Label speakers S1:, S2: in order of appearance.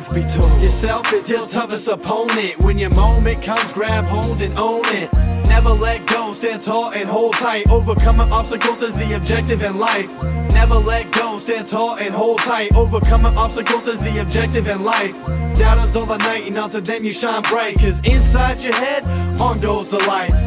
S1: truth be told, yourself is your toughest opponent. When your moment comes, grab hold and own it. Never let go, stand tall and hold tight. Overcoming obstacles is the objective in life. Never let go, stand tall and hold tight. Overcoming obstacles is the objective in life. Doubters all the night, and unto them you shine bright. Cause inside your head, on goes the light.